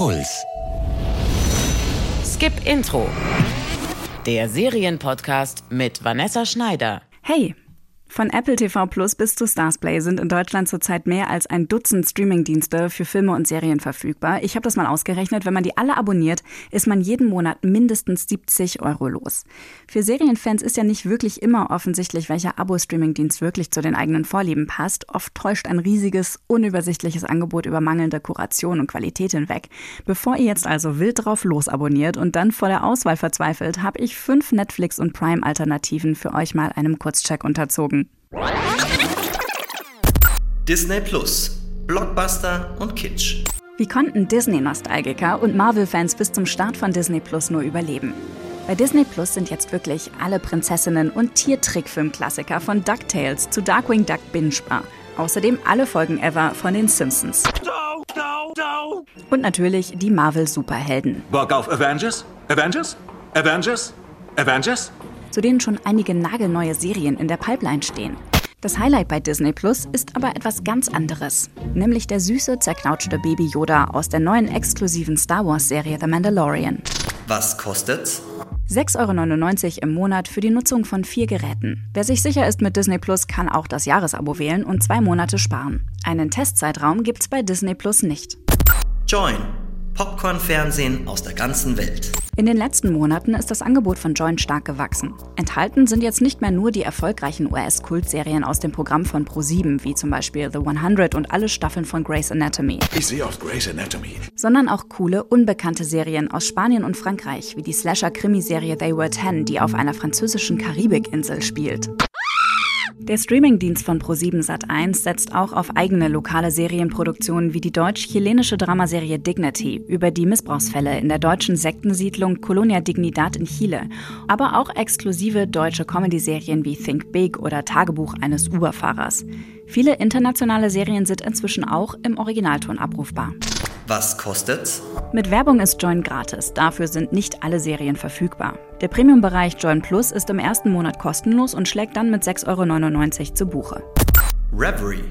Puls. Skip Intro. Der Serienpodcast mit Vanessa Schneider. Hey, von Apple TV Plus bis zu Starsplay sind in Deutschland zurzeit mehr als ein Dutzend Streamingdienste für Filme und Serien verfügbar. Ich habe das mal ausgerechnet. Wenn man die alle abonniert, ist man jeden Monat mindestens 70 Euro los. Für Serienfans ist ja nicht wirklich immer offensichtlich, welcher Abo-Streamingdienst wirklich zu den eigenen Vorlieben passt. Oft täuscht ein riesiges, unübersichtliches Angebot über mangelnde Kuration und Qualität hinweg. Bevor ihr jetzt also wild drauf losabonniert und dann vor der Auswahl verzweifelt, habe ich fünf Netflix- und Prime-Alternativen für euch mal einem Kurzcheck unterzogen. Disney Plus, Blockbuster und Kitsch. Wie konnten Disney-Nostalgiker und Marvel-Fans bis zum Start von Disney Plus nur überleben? Bei Disney Plus sind jetzt wirklich alle Prinzessinnen und Tiertrickfilm-Klassiker von DuckTales zu Darkwing Duck bingebar. Außerdem alle Folgen ever von den Simpsons. Und natürlich die Marvel-Superhelden. Bock auf Avengers? Avengers? Avengers? Avengers? Zu denen schon einige nagelneue Serien in der Pipeline stehen. Das Highlight bei Disney Plus ist aber etwas ganz anderes, nämlich der süße, zerknautschte Baby Yoda aus der neuen exklusiven Star Wars-Serie The Mandalorian. Was kostet's? 6,99 Euro im Monat für die Nutzung von vier Geräten. Wer sich sicher ist mit Disney Plus, kann auch das Jahresabo wählen und zwei Monate sparen. Einen Testzeitraum gibt's bei Disney Plus nicht. Join. Popcorn-Fernsehen aus der ganzen Welt. In den letzten Monaten ist das Angebot von Join stark gewachsen. Enthalten sind jetzt nicht mehr nur die erfolgreichen US-Kultserien aus dem Programm von Pro7, wie zum Beispiel The 100 und alle Staffeln von Grey's Anatomy. Ich sehe oft Grey's Anatomy. Sondern auch coole, unbekannte Serien aus Spanien und Frankreich, wie die Slasher-Krimiserie They Were Ten, die auf einer französischen Karibikinsel spielt. Der Streamingdienst von Pro7 Sat1 setzt auch auf eigene lokale Serienproduktionen wie die deutsch-chilenische Dramaserie Dignity über die Missbrauchsfälle in der deutschen Sektensiedlung Colonia Dignidad in Chile, aber auch exklusive deutsche Comedy-Serien wie Think Big oder Tagebuch eines Uberfahrers. Viele internationale Serien sind inzwischen auch im Originalton abrufbar. Was kostet's? Mit Werbung ist Join gratis, dafür sind nicht alle Serien verfügbar. Der Premium-Bereich Join Plus ist im ersten Monat kostenlos und schlägt dann mit 6,99 Euro zu Buche. Reverie,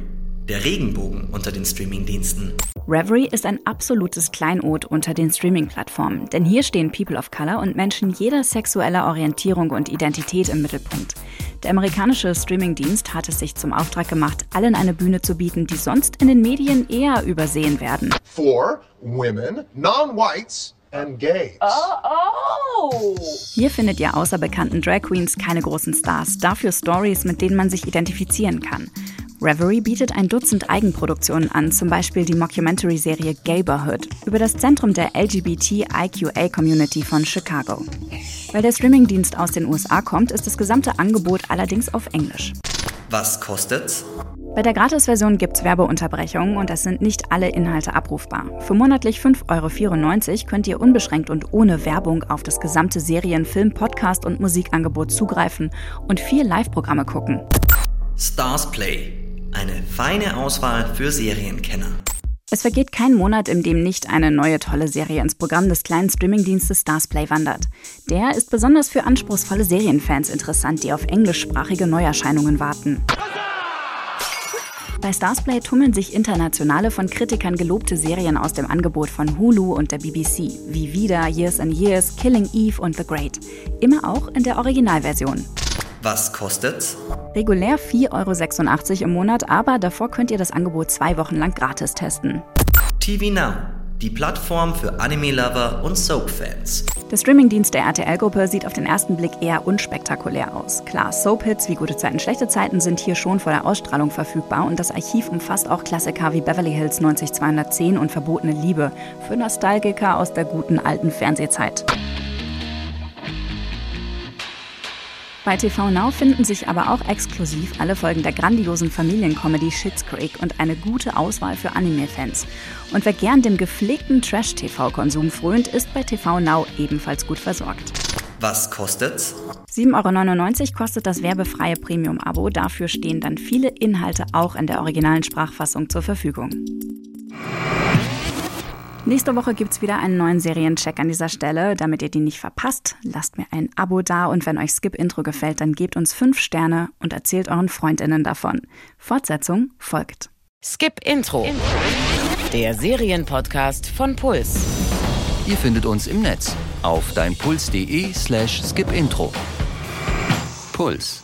der Regenbogen unter den Streamingdiensten. Reverie ist ein absolutes Kleinod unter den Streaming-Plattformen, denn hier stehen People of Color und Menschen jeder sexueller Orientierung und Identität im Mittelpunkt. Der amerikanische Streamingdienst hat es sich zum Auftrag gemacht, allen eine Bühne zu bieten, die sonst in den Medien eher übersehen werden. For women, non-whites and gays. Oh, oh. Hier findet ihr außer bekannten Drag Queens keine großen Stars, dafür Stories, mit denen man sich identifizieren kann. Reverie bietet ein Dutzend Eigenproduktionen an, zum Beispiel die Mockumentary-Serie Gayborhood über das Zentrum der LGBTIQA-Community von Chicago. Weil der Streamingdienst aus den USA kommt, ist das gesamte Angebot allerdings auf Englisch. Was kostet's? Bei der Gratis-Version gibt's Werbeunterbrechungen und es sind nicht alle Inhalte abrufbar. Für monatlich 5,94 Euro könnt ihr unbeschränkt und ohne Werbung auf das gesamte Serien-, Film-, Podcast- und Musikangebot zugreifen und vier Live-Programme gucken. Stars Play. Eine feine Auswahl für Serienkenner. Es vergeht kein Monat, in dem nicht eine neue tolle Serie ins Programm des kleinen Streamingdienstes Starsplay wandert. Der ist besonders für anspruchsvolle Serienfans interessant, die auf englischsprachige Neuerscheinungen warten. Bei Starsplay tummeln sich internationale, von Kritikern gelobte Serien aus dem Angebot von Hulu und der BBC, wie Vida, Years and Years, Killing Eve und The Great. Immer auch in der Originalversion. Was kostet's? Regulär 4,86 Euro im Monat, aber davor könnt ihr das Angebot zwei Wochen lang gratis testen. TV Now, die Plattform für Anime-Lover und Soap-Fans. Der Streamingdienst der RTL-Gruppe sieht auf den ersten Blick eher unspektakulär aus. Klar, Soap-Hits wie Gute Zeiten, Schlechte Zeiten sind hier schon vor der Ausstrahlung verfügbar und das Archiv umfasst auch Klassiker wie Beverly Hills 90210 und Verbotene Liebe für Nostalgiker aus der guten alten Fernsehzeit. Bei TV Now finden sich aber auch exklusiv alle Folgen der grandiosen Familiencomedy Schitt's Creek und eine gute Auswahl für Anime-Fans. Und wer gern dem gepflegten Trash-TV-Konsum frönt, ist bei TV Now ebenfalls gut versorgt. Was kostet's? 7,99 Euro kostet das werbefreie Premium-Abo. Dafür stehen dann viele Inhalte auch in der originalen Sprachfassung zur Verfügung. Nächste Woche gibt es wieder einen neuen Seriencheck an dieser Stelle. Damit ihr die nicht verpasst, lasst mir ein Abo da und wenn euch Skip Intro gefällt, dann gebt uns 5 Sterne und erzählt euren FreundInnen davon. Fortsetzung folgt. Skip Intro. Intro. der Serienpodcast von Puls. Ihr findet uns im Netz auf deinpuls.de slash skipintro. Puls.